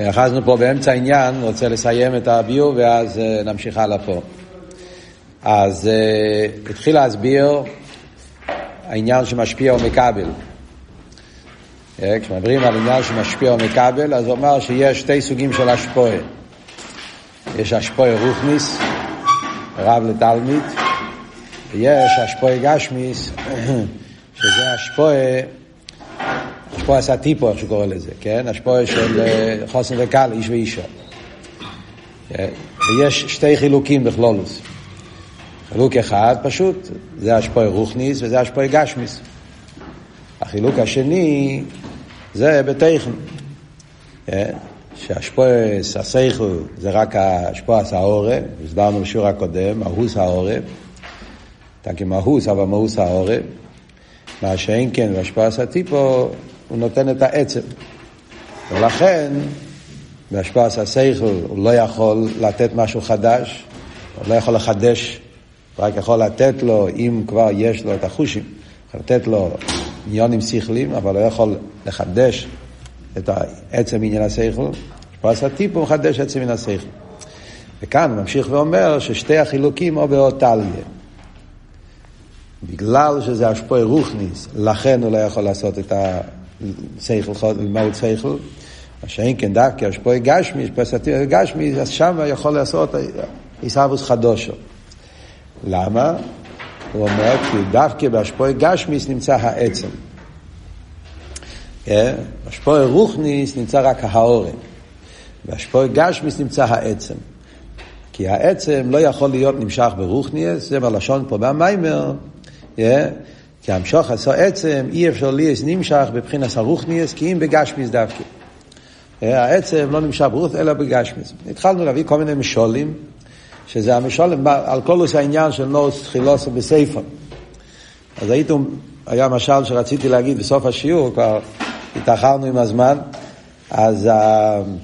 אחזנו פה באמצע העניין, רוצה לסיים את הביור ואז uh, נמשיך הלאה פה. אז uh, התחיל להסביר העניין שמשפיע ומקבל. Uh, כשמדברים על עניין שמשפיע ומקבל, אז הוא אמר שיש שתי סוגים של השפועה. יש השפועה רוחניס, רב לתלמיד, ויש השפועה גשמיס, שזה השפועה השפועה סטיפו, איך שקורא לזה, כן? השפועה של אה, חוסן וקל, איש ואישה. כן? ויש שתי חילוקים בכלולוס. חילוק אחד פשוט, זה השפועה רוחניס וזה השפועה גשמיס. החילוק השני זה בתכן. כן? שהשפועה הסייכל זה רק השפועה הסעורב, הסברנו בשיעור הקודם, מהוס העורב, תקי מהוס אבל מהוס העורב. מה שאין כן, והשפועה הסטיפו הוא נותן את העצם. ולכן, בהשפעת השכל הוא לא יכול לתת משהו חדש, הוא לא יכול לחדש, הוא רק יכול לתת לו, אם כבר יש לו את החושים, לתת לו עניונים שכליים, אבל לא יכול לחדש את עצם עניין השכל. השפעת הטיפ הוא מחדש עצם עניין השכל. וכאן הוא ממשיך ואומר ששתי החילוקים או באות טליה. בגלל שזה השפוע רוחניס, לכן הוא לא יכול לעשות את שכל, מהו שכל, מה שאין כן דווקא השפועי גשמי, פסטי גשמי, אז שם יכול לעשות עיסאוווס חדושו. למה? הוא אומר, כי דווקא בהשפועי גשמיס נמצא העצם. בהשפועי רוחניס נמצא רק האורן. בהשפועי גשמיס נמצא העצם. כי העצם לא יכול להיות נמשך ברוחניאס, זה בלשון פה במיימר, כי המשוך עשו עצם, אי אפשר ליאס נמשך בבחינת הרוחניאס, כי אם בגשמיס דווקא. העצם לא נמשך ברוך אלא בגשמיס. התחלנו להביא כל מיני משולים, שזה המשולים על כל עושה העניין של נוס תחילוס בסייפון. אז הייתם, היה משל שרציתי להגיד בסוף השיעור, כבר התאחרנו עם הזמן, אז אני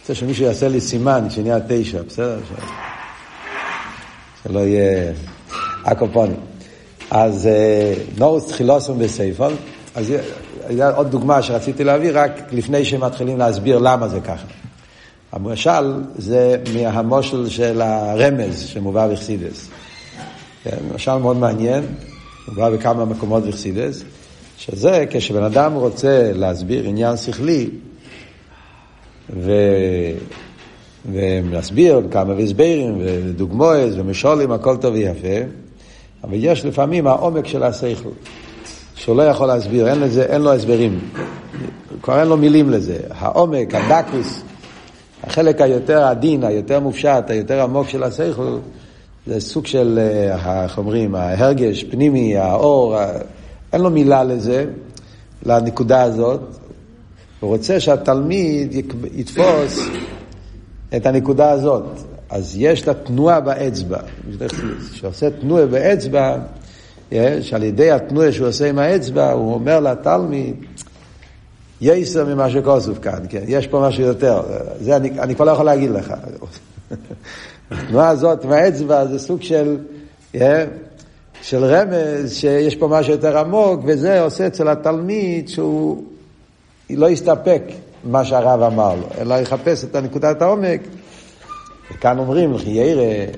רוצה שמישהו יעשה לי סימן שנהיה תשע, בסדר? שלא יהיה אקופונים. אז אה, נורוס תחילוסום בסייפון, אז היה עוד דוגמה שרציתי להביא רק לפני שמתחילים להסביר למה זה ככה. המשל זה מהמושל של הרמז שמובא בחסידס. כן, משל מאוד מעניין, מובא בכמה מקומות בחסידס, שזה כשבן אדם רוצה להסביר עניין שכלי, ו... ומסביר כמה והסברים ודוגמאות ומשולים, הכל טוב ויפה. אבל יש לפעמים העומק של השכל, שהוא לא יכול להסביר, אין, לזה, אין לו הסברים, כבר אין לו מילים לזה. העומק, הדקוס, החלק היותר עדין, היותר מופשט, היותר עמוק של השכל, זה סוג של, אה, איך אומרים, ההרגש, פנימי, האור, אין לו מילה לזה, לנקודה הזאת. הוא רוצה שהתלמיד יתפוס את הנקודה הזאת. אז יש את התנועה באצבע, שעושה תנועה באצבע, שעל ידי התנועה שהוא עושה עם האצבע, הוא אומר לתלמיד, יסר ממה שכוסוף כאן, כן, יש פה משהו יותר, זה אני, אני כבר לא יכול להגיד לך. התנועה הזאת עם האצבע זה סוג של, של רמז, שיש פה משהו יותר עמוק, וזה עושה אצל התלמיד שהוא לא יסתפק מה שהרב אמר לו, אלא יחפש את נקודת העומק. וכאן אומרים, לכי ירא,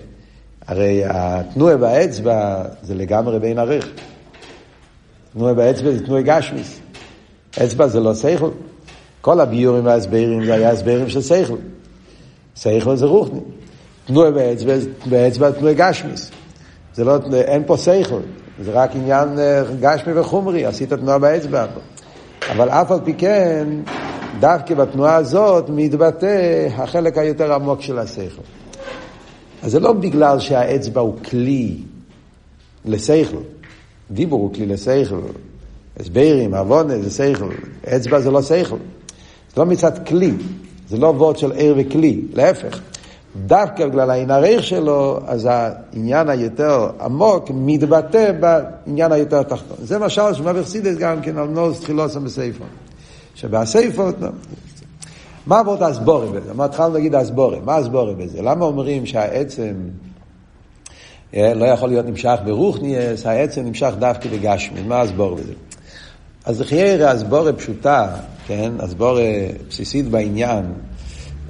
הרי התנועה באצבע זה לגמרי בין ערך. תנועה באצבע זה תנועה גשמיס. אצבע זה לא שכל. כל הביורים וההסברים זה היה הסברים של שכל. שכל זה רוחני. תנועה באצבע, באצבע תנועה גשמיס. זה לא, אין פה שכל. זה רק עניין אה, גשמי וחומרי, עשית תנועה באצבע. אבל אף על פי כן, דווקא בתנועה הזאת מתבטא החלק היותר עמוק של השכל. אז זה לא בגלל שהאצבע הוא כלי לשכל. דיבור הוא כלי לשכל. הסברים, עוונה זה שכל. אצבע זה לא שכל. זה לא מצד כלי. זה לא וורד של ער וכלי. להפך. דווקא בגלל העין הריח שלו, אז העניין היותר עמוק מתבטא בעניין היותר תחתון. זה משל שמביא חסידס גם כן על נוס תחילוסם בסייפון. שבהסייפות, מה עבוד הסבורי בזה? מה התחלנו להגיד הסבורי? מה הסבורי בזה? למה אומרים שהעצם אה, לא יכול להיות נמשך ברוכניאס, העצם נמשך דווקא בגשמי? מה הסבורי בזה? אז חיירה הסבורי פשוטה, כן? הסבורי בסיסית בעניין,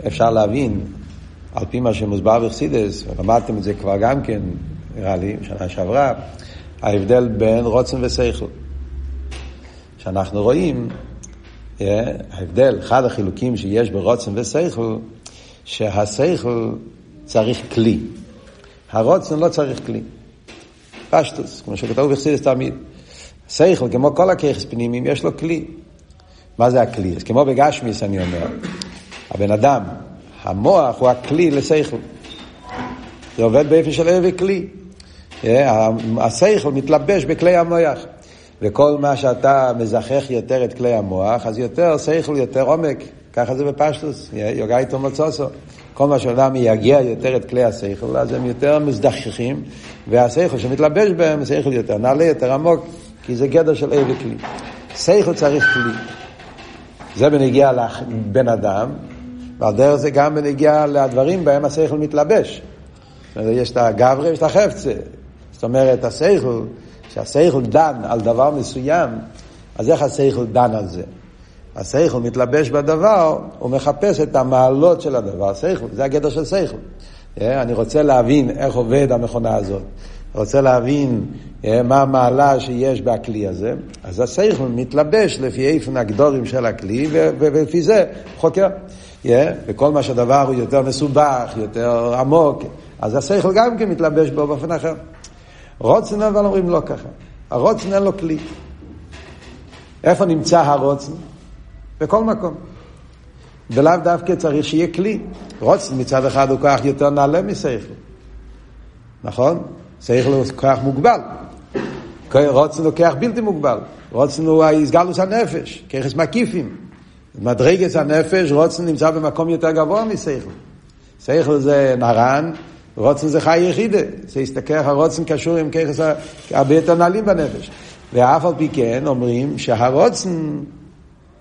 אפשר להבין, על פי מה שמוסבר בחסידס, ולמדתם את זה כבר גם כן, נראה לי, שנה שעברה, ההבדל בין רוצן ושכל. שאנחנו רואים, ההבדל, אחד החילוקים שיש ברוצן ושכל, שהשכל צריך כלי. הרוצן לא צריך כלי. פשטוס, כמו שכתוב בחסידס תמיד. שכל, כמו כל הכיחס פנימיים, יש לו כלי. מה זה הכלי? אז כמו בגשמיס אני אומר, הבן אדם, המוח הוא הכלי לשכל. זה עובד באופן של ערב כלי. אה, השכל מתלבש בכלי המוח. וכל מה שאתה מזכח יותר את כלי המוח, אז יותר שכל, יותר עומק. ככה זה בפשטוס, יוגע איתו מצוסו. כל מה שאדם מייגע יותר את כלי השכל, אז הם יותר מזדחכים, והשכל שמתלבש בהם, שכל יותר נעלה, יותר עמוק, כי זה גדר של ערב כלי. שכל צריך כלי. זה בנגיע לבן אדם, ועל דרך זה גם בנגיע לדברים בהם השכל מתלבש. יש את הגברי ויש את החפצה. זאת אומרת, השכל, כשהשכל דן על דבר מסוים, אז איך השכל דן על זה? השכל מתלבש בדבר, הוא מחפש את המעלות של הדבר. שכל, זה הגדר של שכל. אה, אני רוצה להבין איך עובד המכונה הזאת. רוצה להבין אה, מה המעלה שיש בכלי הזה, אז השכל מתלבש לפי איפן הגדורים של הכלי, ולפי זה חוקר. Yeah, וכל מה שהדבר הוא יותר מסובך, יותר עמוק, אז השכל גם כן מתלבש בו באופן אחר. רוצן אבל אומרים לא ככה. הרוצן אין לו כלי. איפה נמצא הרוצן? בכל מקום. ולאו דווקא צריך שיהיה כלי. רוצן מצד אחד הוא כוח יותר נעלה משכל. נכון? שכל הוא כוח מוגבל. רוצן הוא כוח בלתי מוגבל. רוצן הוא הסגלוס הנפש, ככס מקיפים. מדרגס הנפש, רוצן נמצא במקום יותר גבוה משכל. שכל זה נרן, רוצן זה חי יחידה. זה הסתכל, הרוצן קשור עם ככס הרבה יותר נעלים בנפש. ואף על פי כן אומרים שהרוצן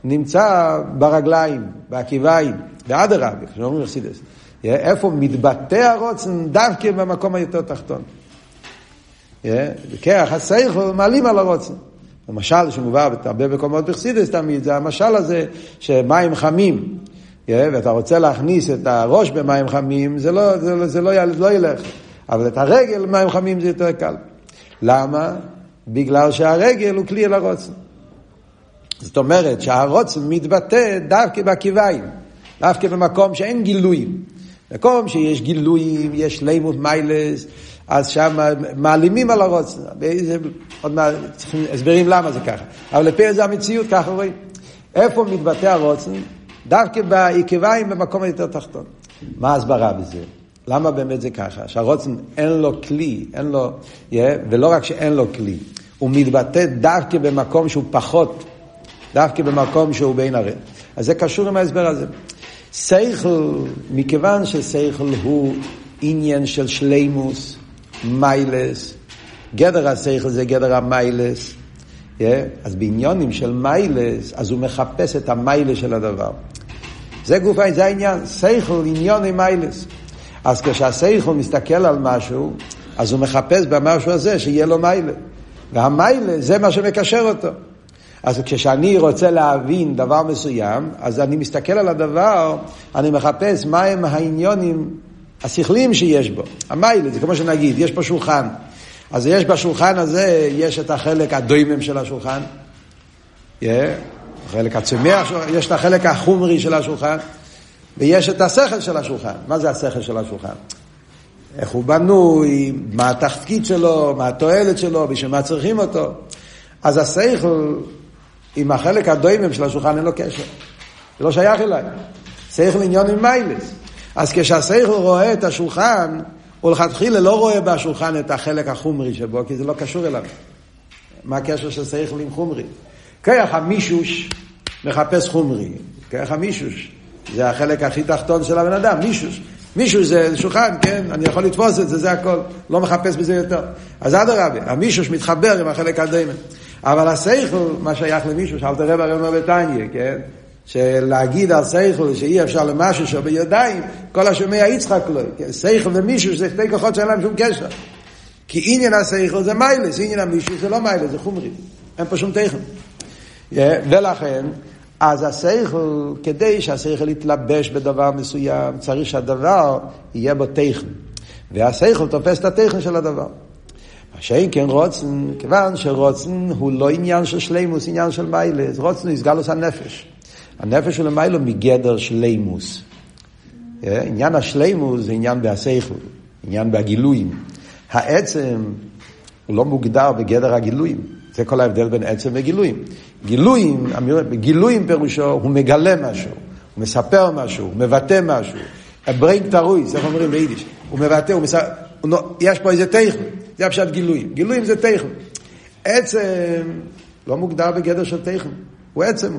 נמצא ברגליים, בעקיביים, באדרבה, כמו שאומרים אכסידס. איפה מתבטא הרוצן? דווקא במקום היותר תחתון. וכך הסייכל מעלים על הרוצן. למשל שמובא בהרבה מקומות בחסידס תמיד, זה המשל הזה שמים חמים, ואתה רוצה להכניס את הראש במים חמים, זה לא, זה, זה לא, לא ילך. אבל את הרגל במים חמים זה יותר קל. למה? בגלל שהרגל הוא כלי אל הרוצן. זאת אומרת שהרוצן מתבטא דווקא בקיביים, דווקא במקום שאין גילויים. מקום שיש גילויים, יש לימוד מיילס, אז שם מעלימים על הרוצן. עוד מעט צריכים הסברים למה זה ככה. אבל לפי זה המציאות, ככה רואים. איפה מתבטא הרוצן? דווקא בעקביים במקום היותר תחתון. מה ההסברה בזה? למה באמת זה ככה? שהרוצן אין לו כלי, אין לו, yeah, ולא רק שאין לו כלי, הוא מתבטא דווקא במקום שהוא פחות, דווקא במקום שהוא בין הרי. אז זה קשור עם ההסבר הזה. שכל, מכיוון ששכל הוא עניין של שלימוס, מיילס, גדר השכל זה גדר המיילס, אז בעניונים של מיילס, אז הוא מחפש את המיילס של הדבר. זה גוף, זה העניין, שכל עניון עם מיילס. אז כשהשכל מסתכל על משהו, אז הוא מחפש במשהו הזה שיהיה לו מיילה. והמיילה זה מה שמקשר אותו. אז כשאני רוצה להבין דבר מסוים, אז אני מסתכל על הדבר, אני מחפש מהם העניונים השכליים שיש בו. המיילה, זה כמו שנגיד, יש פה שולחן. אז יש בשולחן הזה, יש את החלק הדוימם של השולחן, yeah, החלק הצומח, יש את החלק החומרי של השולחן, ויש את השכל של השולחן. מה זה השכל של השולחן? איך הוא בנוי, מה התפקיד שלו, מה התועלת שלו, בשביל מה צריכים אותו. אז השכל עם החלק הדוימם של השולחן אין לו קשר. זה לא שייך אליי. שכל עניון עם מיילס. אז כשהשכל רואה את השולחן, הוא לכתחילה לא רואה בשולחן את החלק החומרי שבו, כי זה לא קשור אליו. מה הקשר של שכל עם חומרי? כיח המישוש מחפש חומרי. כיח המישוש זה החלק הכי תחתון של הבן אדם, מישוש. מישהו זה שולחן, כן? אני יכול לתפוס את זה, זה הכל. לא מחפש בזה יותר. אז אדרבה, המישוש מתחבר עם החלק הדיימן. אבל השכל, מה שייך למישהו, שאלת רב הרי אומר כן? שלהגיד על שכל שאי אפשר למשהו שהוא בידיים, כל השומע יצחק לו. שכל ומישהו זה שתי כוחות שאין להם שום קשר. כי עניין השכל זה מיילס, עניין המישהו זה לא מיילס, זה חומרי. אין פה שום תכן. ולכן, אז השכל, כדי שהשכל יתלבש בדבר מסוים, צריך שהדבר יהיה בו תכן. והשכל תופס את התכן של הדבר. מה שאין כן רוצן, כיוון שרוצן הוא לא עניין של שלימוס, עניין של מיילס, רוצן הוא יסגלוס הנפש. הנפש הוא למיילו מגדר שלימוס. אה, עניין השלימוס זה עניין בהשכל, עניין בהגילויים. העצם לא מוגדר בגדר הגילויים. זה כל ההבדל בין עצם וגילויים. גילויים, גילויים פירושו, הוא מגלה משהו, הוא מספר משהו, הוא מבטא משהו. ברינג תרויס, איך אומרים ביידיש? הוא מבטא, הוא מספר, יש פה איזה טכן, זה הפשט גילויים. גילויים זה טכן. עצם לא מוגדר בגדר של טכן, הוא עצם.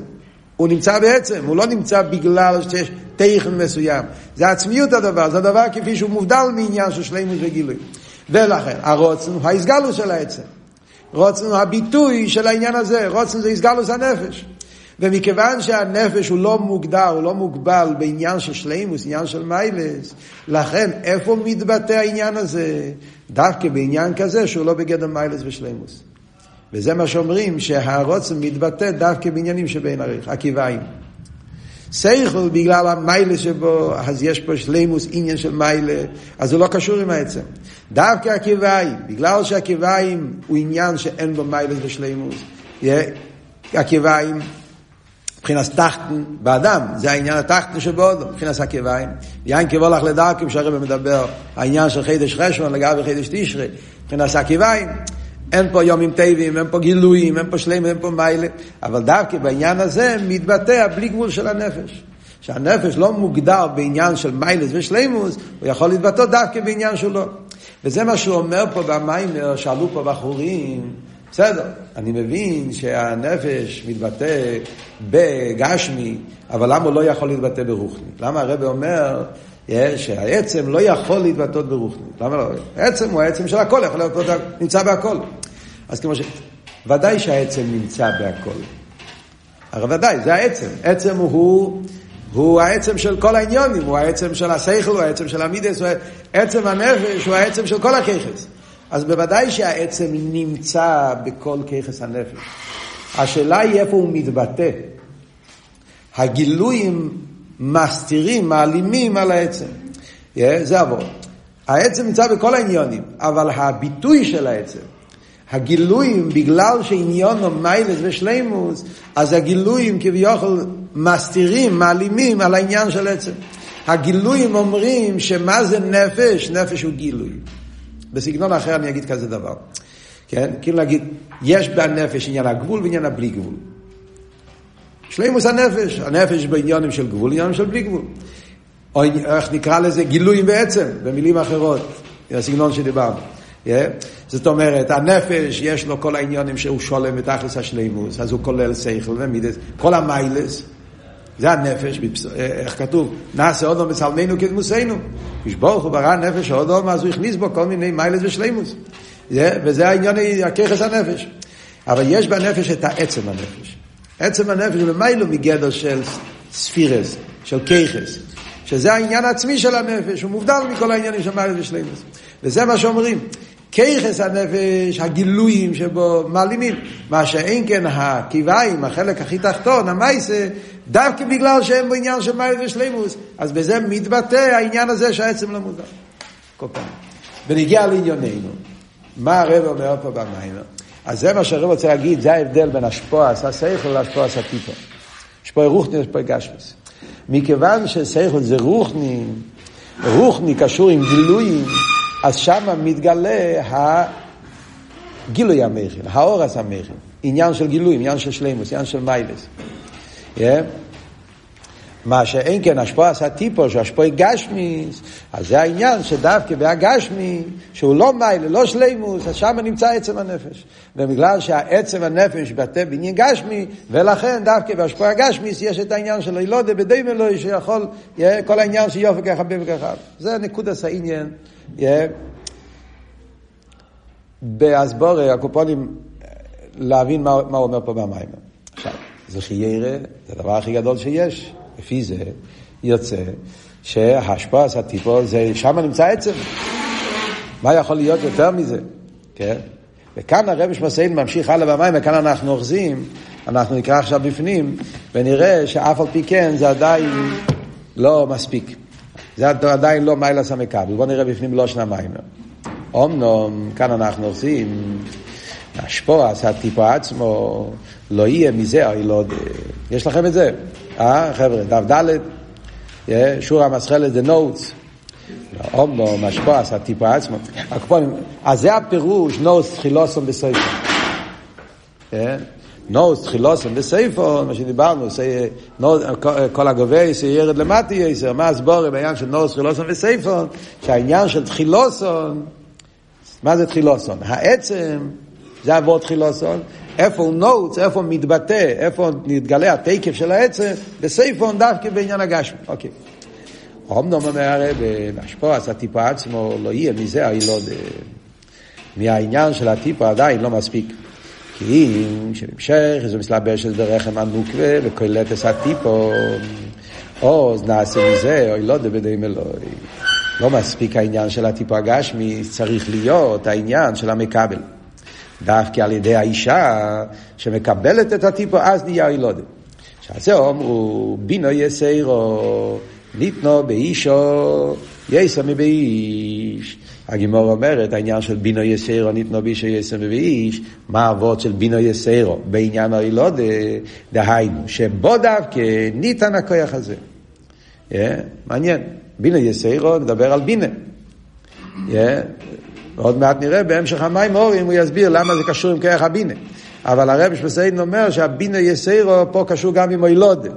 הוא נמצא בעצם, הוא לא נמצא בגלל שיש טכן מסוים. זה עצמיות הדבר, זה הדבר כפי שהוא מובדל מעניין של שלימוס וגילוי. ולכן, הרוצן הוא ההסגלוס של העצם. רוצן הוא הביטוי של העניין הזה, רוצן זה הסגלוס הנפש. ומכיוון שהנפש הוא לא מוגדר, הוא לא מוגבל בעניין של שלימוס, עניין של מיילס, לכן איפה מתבטא העניין הזה? דווקא בעניין כזה שהוא לא בגדר מיילס ושלימוס. וזה מה שאומרים, שהרוצן מתבטא דווקא בעניינים שבין עקיביים. סייכל בגלל המיילה שבו, אז יש פה שלימוס, עניין של מיילה, אז הוא לא קשור עם העצם. דווקא הקיביים, בגלל שהקיביים הוא עניין שאין בו מיילה ושלימוס, הקיביים, מבחינת תחתן באדם, זה העניין התחתן שבאודו, מבחינת הקיביים. יין כבולך לדרכם, שהרבא מדבר, העניין של חידש חשבון לגבי חידש תשרי, מבחינת הקיביים. אין פה יומים טבעים, אין פה גילויים, אין פה שלמים, אין פה מיילה, אבל דווקא בעניין הזה מתבטא בלי גבול של הנפש. שהנפש לא מוגדר בעניין של מיילס ושלימוס, הוא יכול להתבטא דווקא בעניין שלו. וזה מה שהוא אומר פה במיימר, שאלו פה בחורים, בסדר, אני מבין שהנפש מתבטא בגשמי, אבל למה הוא לא יכול להתבטא ברוחני? למה הרב אומר שהעצם לא יכול להתבטא ברוחני? למה לא? העצם הוא העצם של הכל, יכול להיות נמצא בהכל. אז כמו ש... ודאי שהעצם נמצא בהכל. הרי ודאי, זה העצם. עצם הוא, הוא העצם של כל העניונים, הוא העצם של השכל, הוא העצם של המידס, הוא... עצם הנפש הוא העצם של כל הככס. אז בוודאי שהעצם נמצא בכל ככס הנפש. השאלה היא איפה הוא מתבטא. הגילויים מסתירים, מעלימים על העצם. Yeah, זה עבור. העצם נמצא בכל העניונים, אבל הביטוי של העצם, הגילויים, בגלל שעניון מיילס ושלימוס, אז הגילויים כביכול מסתירים, מעלימים על העניין של עצם. הגילויים אומרים שמה זה נפש? נפש הוא גילוי. בסגנון אחר אני אגיד כזה דבר. כן? כאילו להגיד, יש בנפש עניין הגבול ועניין הבלי גבול. שלימוס הנפש, הנפש בעניונים של גבול, עניונים של בלי גבול. או איך נקרא לזה גילויים בעצם, במילים אחרות, הסגנון שדיברנו. Yeah. זאת אומרת, הנפש, יש לו כל העניונים שהוא שולם בתכלס השלימוס, אז הוא כולל שכל ומידס, כל המיילס, זה הנפש, איך כתוב? נעשה אודום בצלמנו כדמוסנו. כשברוך הוא ברא נפש אודום, אז הוא הכניס בו כל מיני מיילס ושלימוס. וזה העניין, הככס הנפש. אבל יש בנפש את העצם הנפש. עצם הנפש הוא למיילו מגדר של ספירס, של ככס. שזה העניין העצמי של הנפש, הוא מובדל מכל העניינים של מיילס ושלימוס. וזה מה שאומרים. כיחס הנפש, הגילויים שבו מעלימים. מה שאין כן הקיביים, החלק הכי תחתון, המייסה, דווקא בגלל שהם בעניין של מייס ושלימוס, אז בזה מתבטא העניין הזה שהעצם לא מודע. כל פעם. ונגיע לענייננו. מה הרב אומר פה במיימר? אז זה מה שהרב רוצה להגיד, זה ההבדל בין השפועס הסייכל להשפועס הטיפו. השפועי רוחני והשפועי גשמוס. מכיוון שסייכל זה רוחני, רוחני קשור עם גילויים, אז שם מתגלה הגילוי המכין, האורס המכין, עניין של גילוי, עניין של שלימוס, עניין של מיילס. Yeah. מה שאין כן השפוע עשה טיפו, שהשפוע גשמיס, אז זה העניין שדווקא בהגשמי, שהוא לא מיילה, לא שלימוס, אז שם נמצא עצם הנפש. ובגלל שהעצם הנפש מתבטא בעניין גשמי, ולכן דווקא בהשפוע הגשמיס יש את העניין של אילודה בדי מלואי, שיכול, כל העניין שיופי ככה וככה. זה נקודת העניין. באסבורי, הקופונים, להבין מה, מה הוא אומר פה במים. עכשיו, זה חיירה, זה הדבר הכי גדול שיש. לפי זה יוצא שהשפעה הטיפו, זה שם נמצא עצם. מה יכול להיות יותר מזה? כן? וכאן הרב שמסיין ממשיך הלאה במים, וכאן אנחנו אוחזים אנחנו נקרא עכשיו בפנים, ונראה שאף על פי כן זה עדיין לא מספיק. זה עדיין לא מיילס המקבל. בואו נראה בפנים לא שנה מיימר. אמנום, כאן אנחנו עושים השפוע, עשה טיפו עצמו, לא יהיה מזה, אוי לא. יש לכם את זה? אה, חבר'ה, דף ד', שור המסחלת זה נוטס. אומנו, עשה טיפו עצמו. אז זה הפירוש, נוטס תחילוסון בסופו. נוס תחילוסם בסייפו, מה שדיברנו, כל הגובי ירד למטי יסר, מה הסבורי בעניין של נוס תחילוסם בסייפו, שהעניין של תחילוסון, מה זה תחילוסון? העצם, זה עבור תחילוסון, איפה הוא נוץ, איפה הוא מתבטא, איפה נתגלה התקף של העצם, בסייפון דווקא בעניין הגשמי. אוקיי. אומנום אומר משפוע, עשה טיפה עצמו, לא יהיה מזה הילוד, מהעניין של הטיפה עדיין לא מספיק. כי אם שנמשך, זה מסלבר של ברחם הנוקבה וקולטס הטיפו, עוז נעשה מזה, אוי לא דבדי מלואי. לא מספיק העניין של הטיפו הגשמי, צריך להיות העניין של המקבל. דווקא על ידי האישה שמקבלת את הטיפו, אז נהיה אילודת. שעל זה אמרו, בינו יסיירו, ניתנו באישו, יסר מבאיש. הגימור אומרת, העניין של בינו יסיירו ניתנו באישו יסר מבאיש, מה האבות של בינו יסיירו בעניין האילודה, דהיינו, שבו דווקא ניתן הכוח הזה. Yeah, מעניין. בינו יסיירו מדבר על בינה. Yeah, ועוד מעט נראה בהמשך המים אורים, הוא יסביר למה זה קשור עם כוח הבינה. אבל הרב שפסיין אומר שהבינה יסיירו פה קשור גם עם אילודה.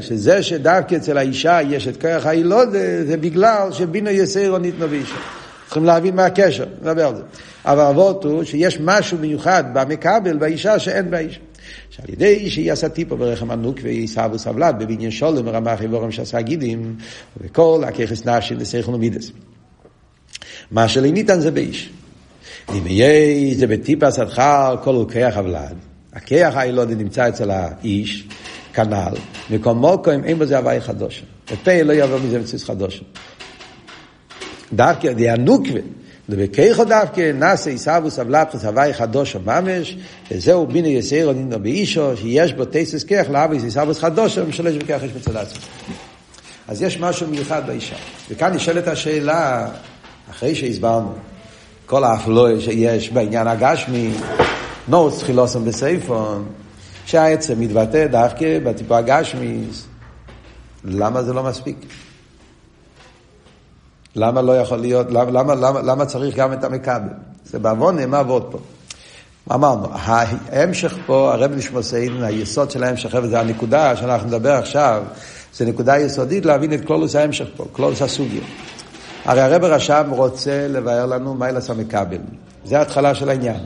שזה שדווקא אצל האישה יש את כוח הילודה, זה בגלל שבינו יסיירו ניתנו באישה. צריכים להבין מה הקשר, נדבר על זה. אבל אבות הוא שיש משהו מיוחד במקבל באישה שאין באישה. שעל ידי שהיא עשה טיפו ברחם ענוק והיא סבו סבלת בבניין שולם רמח איבורם שעשה גידים וכל הככס נפשי לסייכון ומידס. מה שלא ניתן זה באיש. אם יהיה זה בטיפה סדחר כל כיח הוולד. הכיח הילודי נמצא אצל האיש, כנ"ל, מקום מוקוים אין בזה הוואי חדוש. ופה לא יבוא מזה מציץ חדוש. דווקא די הנוקווה, ובכיחו דווקא נעשה עיסאוו סבלת הוואי חדוש ממש, וזהו בינו יסירו נינו באישו, שיש בו תסס כיח לאבו עיסאוו חדוש, ומשלש בכיח יש מצד עצמו. אז יש משהו מיוחד באישה. וכאן נשאלת השאלה, אחרי שהסברנו כל האפלוי שיש בעניין הגשמי, נוס חילוסם בסייפון, שהעצם מתבטא דווקא בטיפה הגשמי, למה זה לא מספיק? למה לא יכול להיות, למה, למה, למה, למה צריך גם את המכבל? זה בעוון מה עבוד פה. אמרנו, ההמשך פה, הרב נשמוסיין, היסוד של ההמשך, זה הנקודה שאנחנו נדבר עכשיו, זה נקודה יסודית להבין את קלולוס ההמשך פה, קלולוס הסוגיה. הרי הרב הרשם רוצה לבאר לנו מיילס המכבל. זה ההתחלה של העניין.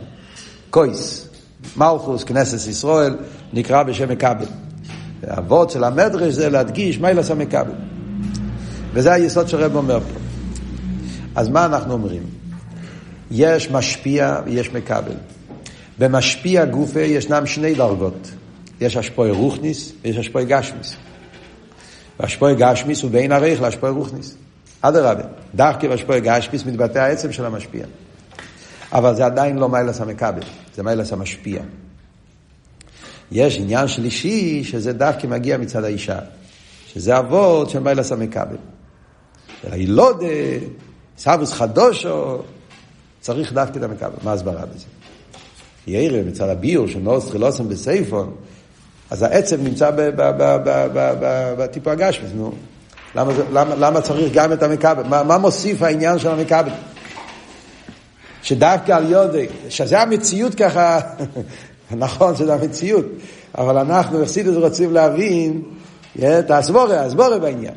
קויס, מלכוס, כנסת ישראל, נקרא בשם מכבל. האבות של המדרש זה להדגיש מיילס המכבל. וזה היסוד שהרב אומר פה. אז מה אנחנו אומרים? יש משפיע ויש מכבל. במשפיע גופה ישנם שני דרגות. יש השפוי רוכניס ויש השפוי גשמיס. והשפוי גשמיס הוא בין ערך להשפוי רוכניס. אדרבה, דווקא בהשפוע גשמיס מתבטא העצם של המשפיע. אבל זה עדיין לא מיילס המכבל, זה מיילס המשפיע. יש עניין שלישי שזה דווקא מגיע מצד האישה, שזה אבות של מיילס המכבל. הילודה, סבוס חדושו, צריך דווקא את המכבל. מה הסברה בזה? ירא מצד הביור של נוס חילוסם בסייפון, אז העצם נמצא בטיפו הגשמיס, נו. למה, למה, למה צריך גם את המכבל? מה, מה מוסיף העניין של המכבל? שדווקא על יודי, שזה המציאות ככה, נכון שזה המציאות, אבל אנחנו החסידות רוצים להבין את הסבורה, הסבורה בעניין.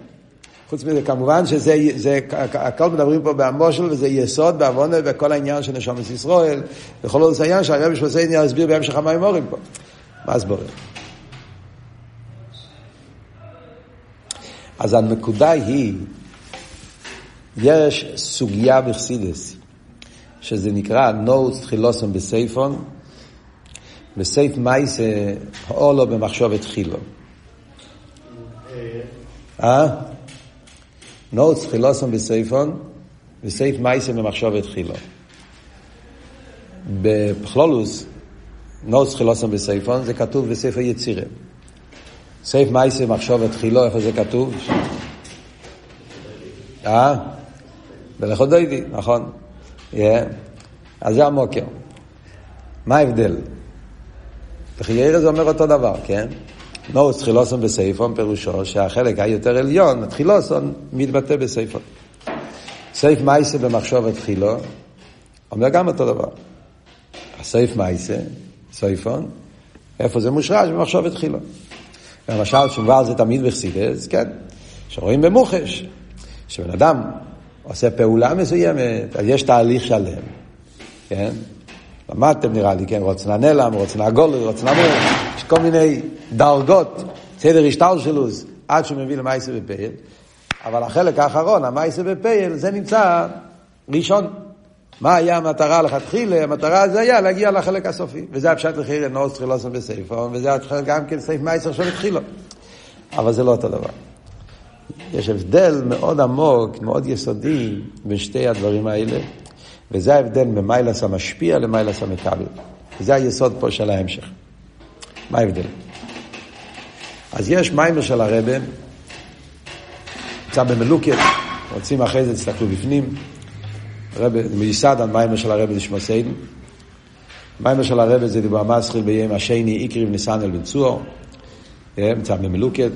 חוץ מזה, כמובן שזה, זה, הכל מדברים פה בהמושל, וזה יסוד בעוונה בכל העניין של נשומת ישראל, וכל עוד זה העניין שהרבי שמסייני יסביר בהמשך המימורים פה. מה הסבורה? אז הנקודה היא, יש סוגיה בחסידס, שזה נקרא נוטס תחילוסם בסייפון, בסייף מייסה אולו במחשבת חילו. אה? נוטס תחילוסם בסייפון, וסייף מייסה במחשבת חילו. בכלולוס, נוס חילוסם בסייפון, זה כתוב בספר יצירה. סייף מייסה מחשוב התחילו, איפה זה כתוב? אה? בלכות דוידי, נכון. אז זה המוקר. מה ההבדל? בחיירה זה אומר אותו דבר, כן? נוס תחילוסון בסייפון פירושו שהחלק היותר עליון, התחילוסון, מתבטא בסייפון. סייף מייסה במחשוב התחילו, אומר גם אותו דבר. הסייף מייסה, סייפון, איפה זה מושרש? במחשוב התחילו. למשל, שובל זה תמיד בחסידס, כן, שרואים במוחש, שבן אדם עושה פעולה מסוימת, אז יש תהליך שלם, כן? למדתם נראה לי, כן? רוצנה נלם, רוצנה גולו, רוצנה מור, יש כל מיני דרגות, סדר השטל שלו, עד שהוא מביא למייסה בפייל, אבל החלק האחרון, המייסה בפייל, זה נמצא ראשון. מה היה המטרה לכתחילה? המטרה זה היה להגיע לחלק הסופי. וזה הפשט לחייר נוס תחילוסם בסייפון, וזה גם כן סייף מייסר של התחילו. אבל זה לא אותו דבר. יש הבדל מאוד עמוק, מאוד יסודי, בין שתי הדברים האלה, וזה ההבדל ממיילס המשפיע למיילס המקבל. וזה היסוד פה של ההמשך. מה ההבדל? אז יש מיימר של הרבה, נמצא במלוקת, רוצים אחרי זה, תסתכלו בפנים. הרב, מיוסד על מיימר של הרב לשמו סיידן. מיימר של הרב זה דיבור המסחיל ביום השני, איקריב ניסן אל בן צור, נמצא במלוקת.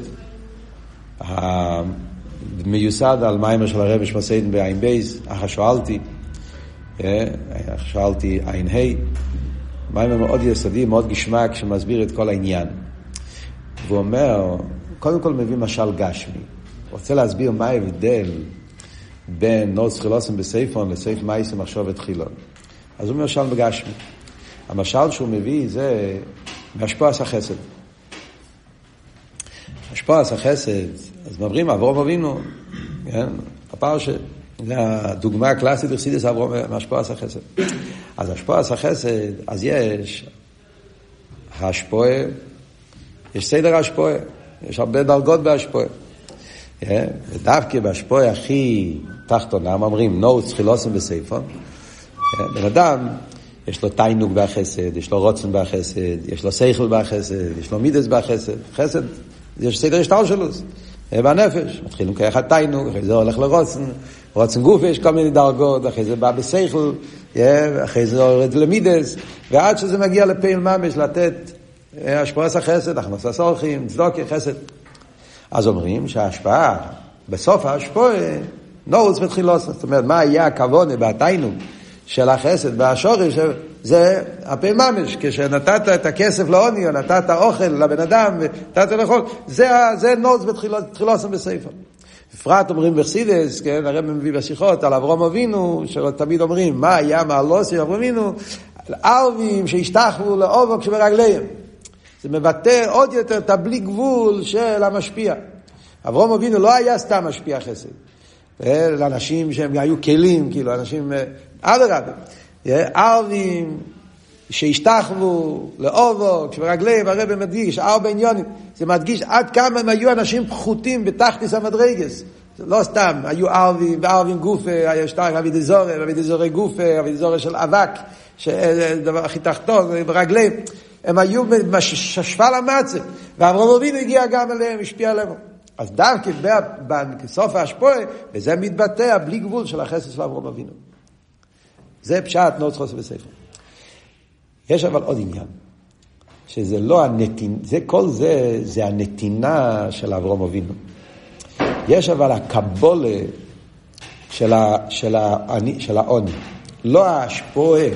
מיוסד על מיימר של הרב לשמו סיידן בעין בייס, אחר שואלתי, אחר שואלתי עין ה', מיימר מאוד יסודי, מאוד גשמק, שמסביר את כל העניין. והוא אומר, קודם כל מביא משל גשמי. רוצה להסביר מה ההבדל בין נוס חילוסם בסייפון לסייף מייסם מחשוב ותחילון. אז הוא משל בגשמי. המשל שהוא מביא זה מהשפועס החסד. השפועס החסד, אז מדברים אברום אבינו, כן? הפרשה, זה הדוגמה הקלאסית לחסידס אברום מהשפועס החסד. אז השפועס החסד, אז יש השפועה, יש סדר השפועה, יש הרבה דרגות בהשפועה. כן? ודווקא בהשפועה הכי תחתונה, אומרים נוס חילוסם בסייפון, כן? בן אדם, יש לו תיינוג בהחסד, יש לו רוצן בהחסד, יש לו שכל בהחסד, יש לו מידס בהחסד, חסד, יש סדר השטר שלו, בנפש, מתחילים כאחד תיינוג, אחרי זה הולך לרוצן, רוצן גוף יש כל מיני דרגות, אחרי זה בא בשכל, אחרי זה יורד למידס, ועד שזה מגיע לפעיל ממש לתת השפועס החסד, הכנסת אורחים, צדוקי, חסד. אז אומרים שההשפעה, בסוף ההשפועה, נורץ ותחילוס. זאת אומרת, מה היה הכוונה בהתיינו של החסד והשורש, זה הפה ממש, כשנתת את הכסף לעוני, או נתת אוכל לבן אדם, ונתת לאכול, זה, זה נורץ ותחילוסם בספר. בפרט אומרים בחסידס, כן, הרב מביא בשיחות על אברום אבינו, שתמיד אומרים, מה היה מעלוסי אברום אבינו? ערבים שהשתחוו לאובוק שברגליהם. זה מבטא עוד יותר את הבלי גבול של המשפיע. אברום אבינו לא היה סתם משפיע חסד. לאנשים שהם היו כלים, כאילו, אנשים, אה, אדרבה, ערבים שהשתחוו לאובו, כשברגליהם הרב מדגיש, ארבע עניונים, זה מדגיש עד כמה הם היו אנשים פחותים בתחתיס המדרגס. לא סתם, היו ערבים, וערבים גופה, היה שטר אבי דזורי, אבי דזורי גופה, אבי דזורי של אבק, דבר הכי תחתון, ברגליהם. הם היו בשפל המצה, ואברהם אבינו הגיע גם אליהם, השפיע עליהם. אז דווקא בסוף ההשפועה, וזה מתבטא בלי גבול של החסד של אברהם אבינו. זה פשט נוץ חוסר בספר. יש אבל עוד עניין, שזה לא הנתינה, זה כל זה, זה הנתינה של אברהם אבינו. יש אבל הקבולה של, ה, של, ה, של העוני, לא ההשפועה.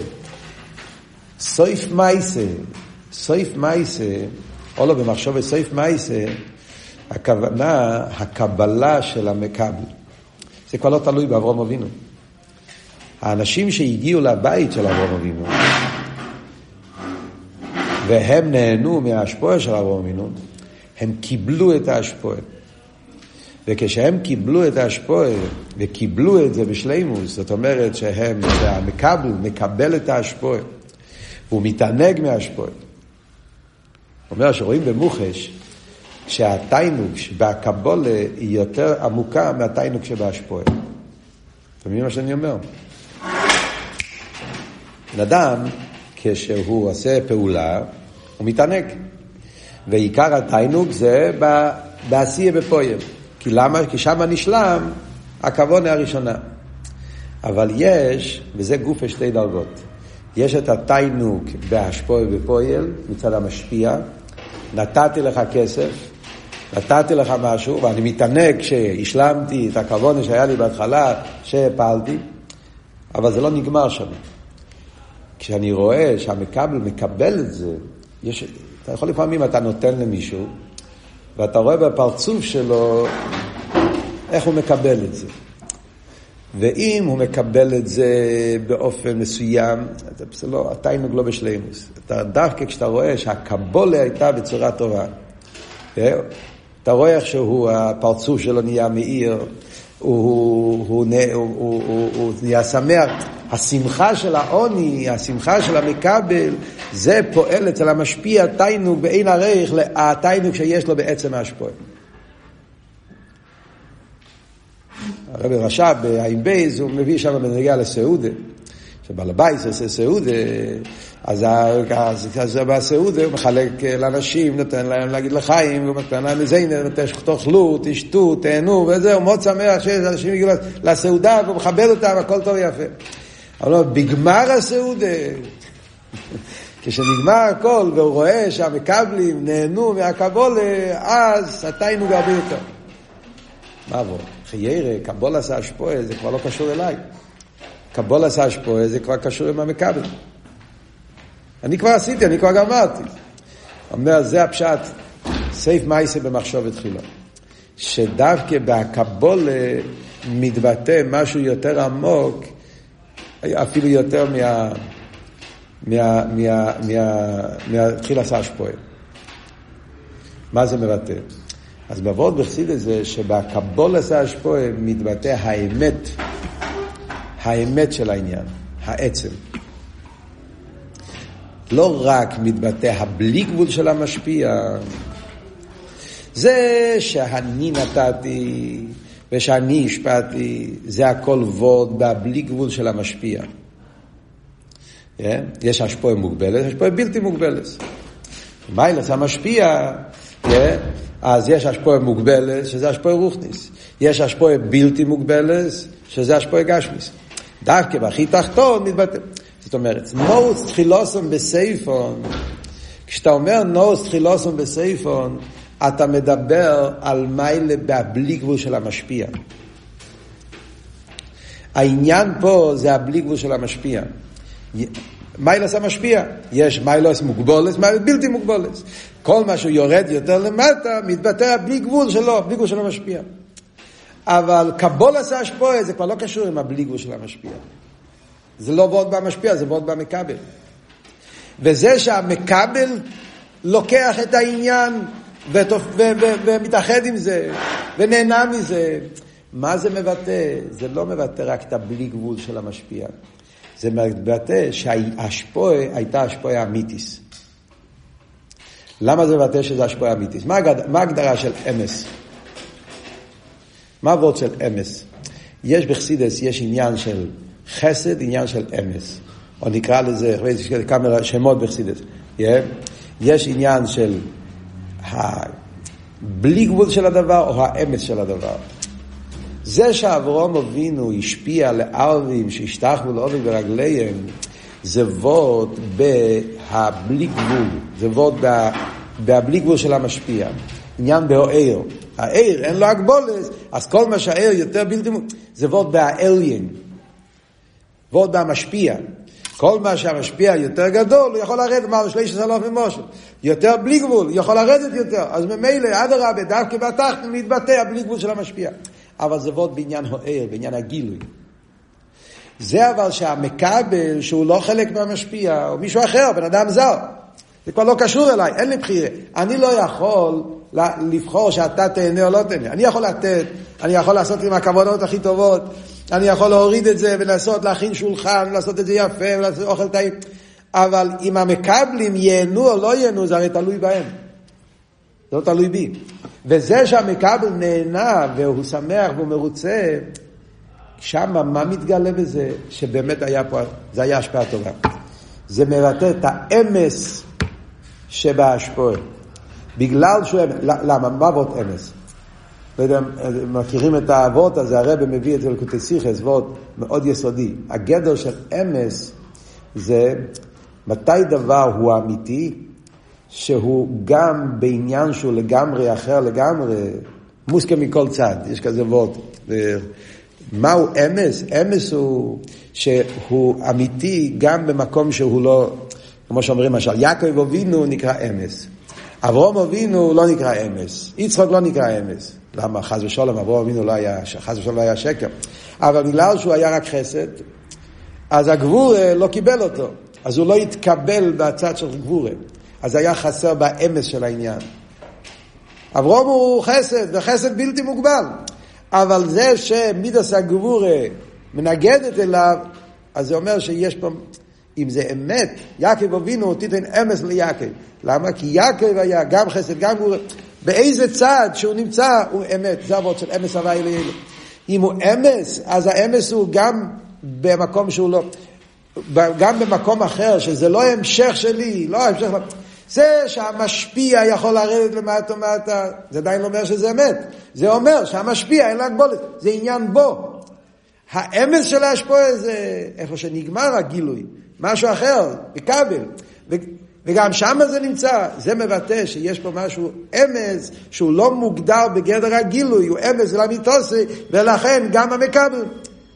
סויף מייסה, סויף מייסה, או לא במחשבת סויף מייסה, הכוונה, הקבלה של המקבל. זה כבר לא תלוי באברום אבינו. האנשים שהגיעו לבית של אברום אבינו, והם נהנו מההשפועה של אברום אבינו, הם קיבלו את ההשפועה. וכשהם קיבלו את ההשפועה וקיבלו את זה בשלימוס, זאת אומרת שהם, המקבל מקבל את ההשפועה, הוא מתענג מההשפועה. אומר שרואים במוחש שהתיינוג שבקבולה היא יותר עמוקה מהתיינוג שבהשפועה. אתה מבין מה שאני אומר? בן אדם, כשהוא עושה פעולה, הוא מתענג. ועיקר התיינוג זה בעשייה בפועל. כי למה? כי שם נשלם הכוונה הראשונה. אבל יש, וזה גוף שתי דרגות, יש את התיינוג בהשפוע בפועל מצד המשפיע, נתתי לך כסף, נתתי לך משהו, ואני מתענג כשהשלמתי את הכוונה שהיה לי בהתחלה, שפעלתי, אבל זה לא נגמר שם. כשאני רואה שהמקבל מקבל את זה, יש, אתה יכול לפעמים, אתה נותן למישהו, ואתה רואה בפרצוף שלו איך הוא מקבל את זה. ואם הוא מקבל את זה באופן מסוים, זה לא, התיינוג לא בשלימוס. אתה דווקא כשאתה רואה שהקבולה הייתה בצורה טובה. אתה רואה איך שהוא, הפרצוף שלו נהיה מאיר, הוא, הוא, הוא, הוא, הוא, הוא, הוא נהיה שמח. השמחה של העוני, השמחה של המקבל, זה פועל אצל המשפיע תיינוג באין ערך, התיינוג שיש לו בעצם ההשפועה. הרב רש"ב בעין בייז, הוא מביא שם בנגיעה לסעודה. שבעל הבית עושה סעודה, אז, אז, אז בסעודה הוא מחלק לאנשים, נותן להם להגיד לחיים, הוא נותן להם איזה, נותן תאכלו, תשתו, תהנו, וזהו, מאוד שמח שאנשים יגיעו לסעודה, והוא מכבד אותם, הכל טוב ויפה. אבל בגמר הסעודה, כשנגמר הכל והוא רואה שהמקבלים נהנו מהקבולה, אז התיינוג הרבה יותר. מה עבור? חיירה, קבול עשה אשפויה, זה כבר לא קשור אליי. קבול עשה אשפויה, זה כבר קשור עם המקבל. אני כבר עשיתי, אני כבר גמרתי. אומר, זה הפשט, סייף מייסה במחשבת תחילה. שדווקא בהקבולה מתבטא משהו יותר עמוק, אפילו יותר מה... מה... מה... מה... מהתחיל עשה אשפויה. מה זה מבטא? אז בעבוד בחסידס זה שבקבולס האשפועה מתבטא האמת, האמת של העניין, העצם. לא רק מתבטא הבלי גבול של המשפיע, זה שאני נתתי ושאני השפעתי, זה הכל וורד בבלי גבול של המשפיע. Yeah? יש השפועה מוגבלת, השפועה בלתי מוגבלת. מיילס המשפיע, yeah? אז יש השפועה מוגבלת, שזה השפועה רוחניס. יש השפועה בלתי מוגבלת, שזה השפועה גשמיס. דווקא בהכי תחתון מתבטא. זאת אומרת, נוס תחילוסון בסייפון, כשאתה אומר נוס תחילוסון בסייפון, אתה מדבר על מיילה בלי גבול של המשפיע. העניין פה זה הבלי גבול של המשפיע. מיילס המשפיע. יש מיילס מוגבולס, מיילס בלתי מוגבולס. כל מה שהוא יורד יותר למטה, מתבטא בלי גבול שלו, בלי גבול של המשפיע. אבל קבולס השפועה זה כבר לא קשור עם הבלי גבול של המשפיע. זה לא ועוד במשפיע, זה ועוד במקבל. וזה שהמקבל לוקח את העניין ומתאחד עם זה, ונהנה מזה, מה זה מבטא? זה לא מבטא רק את הבלי גבול של המשפיע. זה מבטא שהשפועה הייתה השפועה אמיתיס. למה זה מבטא שזה השפועה אמיתיס? מה ההגדרה של אמס? מה הוורד של אמס? יש בחסידס, יש עניין של חסד, עניין של אמס. או נקרא לזה, יש כמה שמות בחסידס. Yeah. יש עניין של הבלי גבול של הדבר או האמס של הדבר. זה שאברום אבינו השפיע לארבים שהשתחו לאובים ברגליהם, זה וורד בהבלי גבול, זה וורד בהבלי גבול של המשפיע. עניין בהעיר. העיר אין לו הגבולס, אז כל מה שהעיר יותר בלתי מ... זה וורד בהאליין. וורד בהמשפיע. כל מה שהמשפיע יותר גדול, הוא יכול לרדת מעל שליש אלף ממושל. יותר בלי גבול, יכול לרדת יותר. אז ממילא, אדרבה, דווקא בתחת מתבטא הבלי גבול של המשפיע. אבל זה וורד בעניין הוער, בעניין הגילוי. זה אבל שהמקבל, שהוא לא חלק מהמשפיע, או מישהו אחר, בן אדם זר, זה כבר לא קשור אליי, אין לי בחירה. אני לא יכול לבחור שאתה תהנה או לא תהנה. אני יכול לתת, אני יכול לעשות עם הכוונות הכי טובות, אני יכול להוריד את זה ולעשות, להכין שולחן, לעשות את זה יפה, ולעשות אוכל טעים. אבל אם המקבלים ייהנו או לא ייהנו, זה הרי תלוי בהם. זה לא תלוי בי. וזה שהמקבל נהנה והוא שמח והוא מרוצה, שם מה מתגלה בזה? שבאמת היה פה, זה היה השפעה טובה. זה מבטא את האמס שבהשפועה. בגלל שהוא אמס, למה? מה אבות אמס? לא יודע, מכירים את האבות הזה, הרב מביא את זה לקוטי סיכס, וורט מאוד יסודי. הגדר של אמס זה מתי דבר הוא אמיתי, שהוא גם בעניין שהוא לגמרי אחר לגמרי, מוסקה מכל צד, יש כזה וורט. מהו אמס? אמס הוא שהוא אמיתי גם במקום שהוא לא, כמו שאומרים למשל, יעקב אבינו נקרא אמס. אברום אבינו לא נקרא אמס, יצחוק לא נקרא אמס. למה? חס ושלום, אברום אבינו לא היה, חס ושלום לא היה שקר. אבל בגלל שהוא היה רק חסד, אז הגבורה לא קיבל אותו. אז הוא לא התקבל בצד של גבורה. אז היה חסר באמס של העניין. אברום הוא חסד, וחסד בלתי מוגבל. אבל זה שמידס הגבורה מנגדת אליו, אז זה אומר שיש פה, אם זה אמת, יעקב אבינו תיתן אמס ליעקב. למה? כי יעקב היה גם חסד, גם גבורה. באיזה צד שהוא נמצא הוא אמת. זה אבות של אמס הוואי לאלה. אם הוא אמס, אז האמס הוא גם במקום שהוא לא... גם במקום אחר, שזה לא המשך שלי, לא המשך... זה שהמשפיע יכול לרדת למטה ומטה, זה עדיין לא אומר שזה אמת. זה אומר שהמשפיע אין לו הגבולת, זה עניין בו. האמס של ההשפועה זה איפה שנגמר הגילוי, משהו אחר, בכבל. וגם שם זה נמצא, זה מבטא שיש פה משהו אמס שהוא לא מוגדר בגדר הגילוי, הוא אמס למיתוסי, ולכן גם המקבל,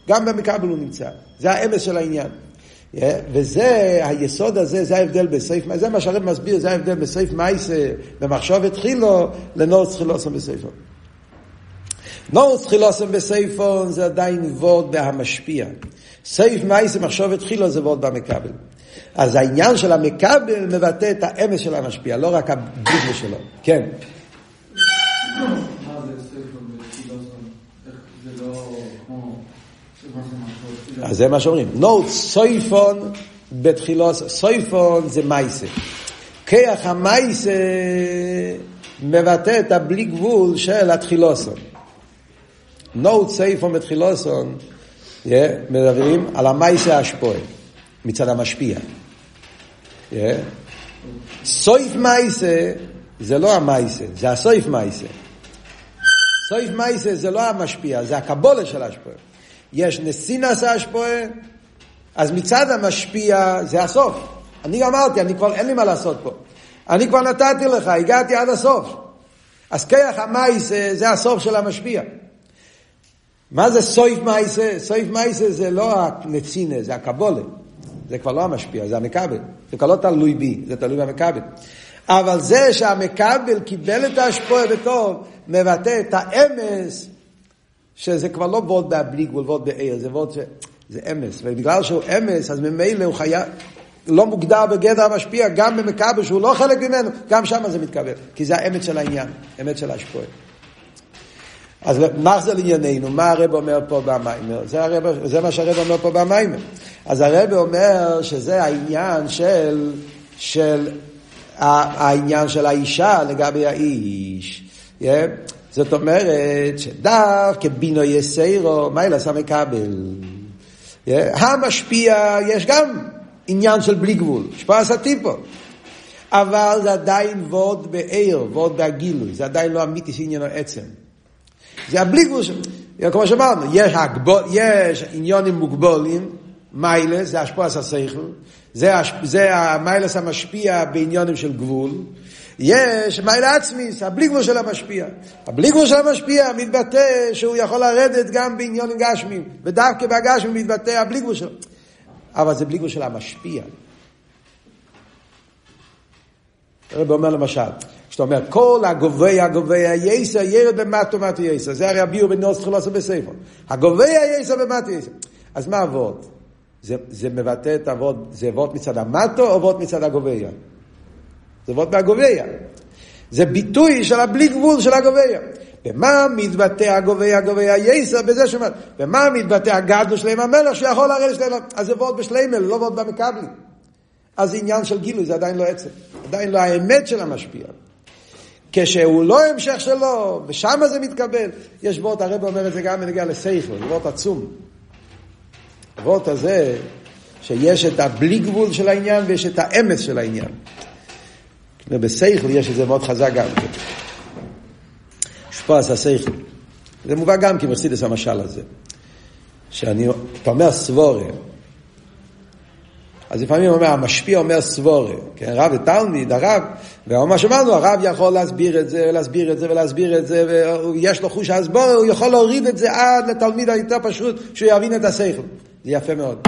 גם במקבל הוא נמצא. זה האמס של העניין. וזה, היסוד הזה, זה ההבדל בסייף, זה מה שהרב מסביר, זה ההבדל בסייף מייסה, במחשוב התחילו, לנורץ חילוסם בסייפון. נורץ חילוסם בסייפון זה עדיין וורד בהמשפיע. סייף מייסה, מחשוב התחילו, זה וורד במקבל. אז העניין של המקבל מבטא את האמס של המשפיע, לא רק הביטל שלו. כן. אז זה מה שאומרים. נוט סויפון בתחילו, סויפון זה מייסה. כיח המייסה מבטא את הבלי גבול של התחילוסון. נוט סויפון בתחילוסון מדברים על המייסה השפועה מצד המשפיע. סויף מייסה זה לא המייסה, זה הסויף מייסה. סויף מייסה זה לא המשפיע, זה הקבולה של השפועה. יש נסינס השפועה, אז מצד המשפיע זה הסוף. אני אמרתי, אני כבר, אין לי מה לעשות פה. אני כבר נתתי לך, הגעתי עד הסוף. אז כיח המייסה זה הסוף של המשפיע. מה זה סויף מייסה? סויף מייסה זה לא הנצינה, זה הקבולה. זה כבר לא המשפיע, זה המכבל. זה כבר לא תלוי בי, זה תלוי במכבל. אבל זה שהמכבל קיבל את ההשפועה בטוב, מבטא את האמס שזה כבר לא וולט בלי גבול, וולט בעיר, זה וולט ש... זה אמס, ובגלל שהוא אמס, אז ממילא הוא חייב, לא מוגדר בגדר המשפיע, גם במכבל שהוא לא חלק ממנו, גם שם זה מתקבל, כי זה האמת של העניין, אמת של השפועה. אז נחזור לענייננו, מה הרב אומר פה במיימר? זה, הרב, זה מה שהרב אומר פה במיימר. אז הרב אומר שזה העניין של, של העניין של האישה לגבי האיש. Yeah. זאת אומרת שדווקא בינו יסיירו, מה אלא שם מקבל. המשפיע, יש גם עניין של בלי גבול, עשיתי פה. אבל זה עדיין ועוד בעיר, ועוד בהגילוי, זה עדיין לא אמיתי שעניינו עצם. זה הבלי גבול, כמו שאמרנו, יש, הגבול, יש עניונים מוגבולים, מיילס, זה השפוע השכל, זה, זה המיילס המשפיע בעניונים של גבול, יש מיילה עצמיס, הבלי גבול של המשפיע. הבלי גבול של המשפיע מתבטא שהוא יכול לרדת גם בעניונים גשמים, ודווקא בגשמים מתבטא הבלי גבול שלו. אבל זה בלי גבול של המשפיע. הרב אומר למשל, כשאתה אומר כל הגובה הגובה יסר ירד במטו מטו יסר, זה הרי הביאו בנוס תחילוסו בספר. הגובה יסר במטו יסר. אז מה אבות? זה, זה מבטא את אבות, זה אבות מצד המטו או אבות מצד הגובה? זה וורד מהגוביה. זה ביטוי של הבלי גבול של הגוביה. במה מתבטא הגוביה, הגוביה יסר? בזה שאומר, במה מתבטא הגדלו שלהם המלך שיכול לרדת שלהם? אז זה וורד בשלמל, לא וורד במקבלים. אז זה עניין של גילוי, זה עדיין לא עצם. עדיין לא האמת של המשפיע. כשהוא לא המשך שלו, ושם זה מתקבל. יש וורט, הרב אומר את זה גם בנגיע לסייכל, וורט עצום. הוורט הזה, שיש את הבלי גבול של העניין ויש את האמץ של העניין. בסייכל יש את זה מאוד חזק גם כן. שפועס הסייכל. זה מובא גם כמרסידס המשל הזה. שאני, אתה אומר סבורה, אז לפעמים אומר, המשפיע אומר סבורה, כן, רב ותלמיד, הרב, ומה שאמרנו, הרב יכול להסביר את זה, ולהסביר את זה, ולהסביר את זה, ויש לו חוש הסבורה, הוא יכול להוריד את זה עד לתלמיד היותר פשוט, שהוא יבין את השכל. זה יפה מאוד.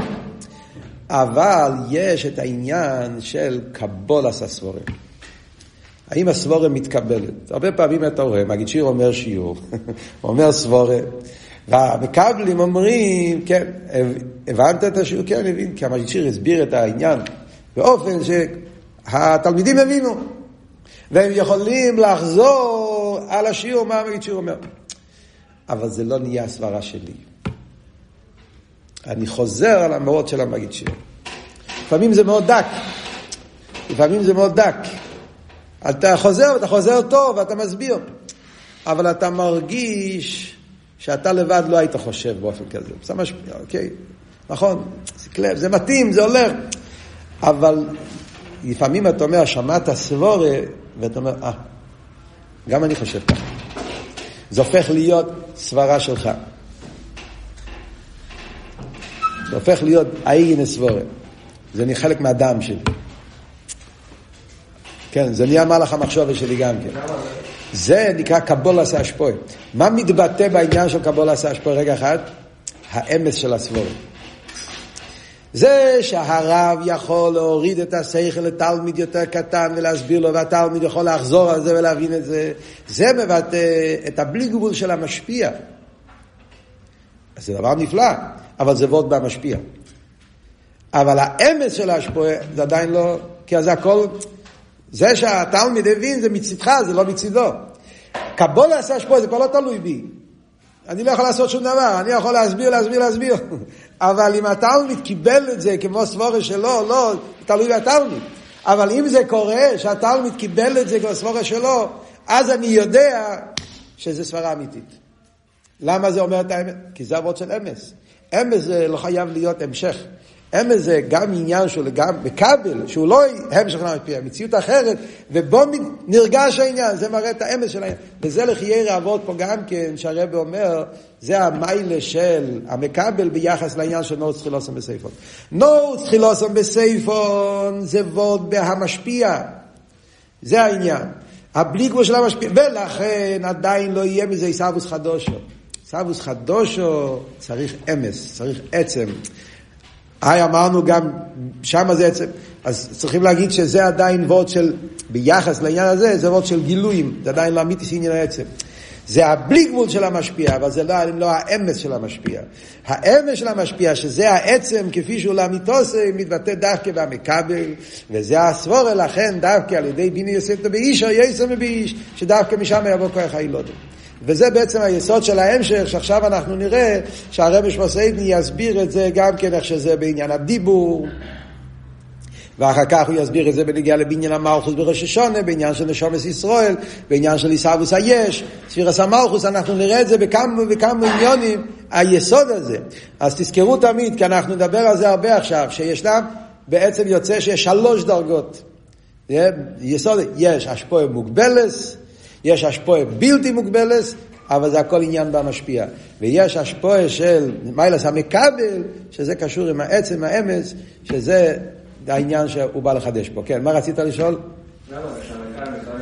אבל יש את העניין של קבולס הסבורה. האם הסבורה מתקבלת? הרבה פעמים אתה רואה, מגיד שיר אומר שיעור, אומר סבורה, והמקבלים אומרים, כן, הבנת את השיעור? כן, הבין, כי המגיד שיר הסביר את העניין באופן שהתלמידים הבינו, והם יכולים לחזור על השיעור, מה המגיד שיר אומר. אבל זה לא נהיה הסברה שלי. אני חוזר על המאוד של המגיד שיר. לפעמים זה מאוד דק, לפעמים זה מאוד דק. אתה חוזר, ואתה חוזר טוב, ואתה מסביר. אבל אתה מרגיש שאתה לבד לא היית חושב באופן כזה. זה משפיע, אוקיי, נכון, זה, זה מתאים, זה הולך. אבל לפעמים אתה אומר, שמעת סבורה, ואתה אומר, אה, גם אני חושב ככה. זה הופך להיות סברה שלך. זה הופך להיות האיגן סבורה. זה נהיה חלק מהדם שלי. כן, זה נהיה מהלך המחשבה שלי גם כן. זה נקרא קבולס האשפוי. מה מתבטא בעניין של קבולס האשפוי? רגע אחד, האמס של הסבורה. זה שהרב יכול להוריד את השכל לתלמיד יותר קטן ולהסביר לו, והתלמיד יכול לחזור על זה ולהבין את זה, זה מבטא את הבלי גבול של המשפיע. זה דבר נפלא, אבל זה וורד במשפיע. אבל האמס של ההשפועה זה עדיין לא, כי זה הכל, זה שהתלמיד הבין זה מצדך, זה לא מצידו. קבול עשה השפועה זה כבר לא תלוי בי. אני לא יכול לעשות שום דבר, אני יכול להסביר, להסביר, להסביר. אבל אם התלמיד קיבל את זה כמו סבורה שלו, לא, תלוי בתלמיד. אבל אם זה קורה, שהתלמיד קיבל את זה כמו סבורה שלו, אז אני יודע שזה סברה אמיתית. למה זה אומר את האמת? כי זה אבות של אמס. אמס זה לא חייב להיות המשך. אמס זה גם עניין שהוא גם בכבל, שהוא לא המשך למשפיע, מציאות אחרת, ובו נרגש העניין, זה מראה את האמס של העניין. וזה לחיי רעבוד פה גם כן, שהרבא אומר, זה המיילה של המקבל ביחס לעניין של נורץ תחילוסם בסייפון. נורץ תחילוסם בסייפון זה וורד בהמשפיע. זה העניין. הבלי גבול של המשפיע, ולכן עדיין לא יהיה מזה עיסאוווס חדושו. עיסאוווס חדושו צריך אמס, צריך עצם. היי, אמרנו גם, שם זה עצם. אז צריכים להגיד שזה עדיין וורד של, ביחס לעניין הזה, זה וורד של גילויים, זה עדיין לא אמיתי שעניין העצם. זה הבלי גבול של המשפיע, אבל זה לא, לא האמס של המשפיע. האמס של המשפיע, שזה העצם כפי שהוא לאמיתוס, מתבטא דווקא במקבל, וזה הסבורה, לכן דווקא על ידי ביני יוספתו באיש או יסר מבאיש, שדווקא משם יבוא כוח הילודים. וזה בעצם היסוד של ההמשך, שעכשיו אנחנו נראה שהרבי שמוסיידני יסביר את זה גם כן איך שזה בעניין הדיבור. ואחר כך הוא יסביר את זה בנגיעה לבניין המלכוס בראש השונה, בעניין של נשומס ישראל, בעניין של עיסאוווס היש, ספירס המלכוס, אנחנו נראה את זה בכמה וכמה עניונים, היסוד הזה. אז תזכרו תמיד, כי אנחנו נדבר על זה הרבה עכשיו, שישנם, בעצם יוצא שיש שלוש דרגות. יסוד, יש השפועה מוגבלס, יש השפועה בלתי מוגבלת, אבל זה הכל עניין במשפיע. ויש השפועה של מיילס המקבל, שזה קשור עם העצם האמץ, שזה העניין שהוא בא לחדש פה. כן, מה רצית לשאול? למה שם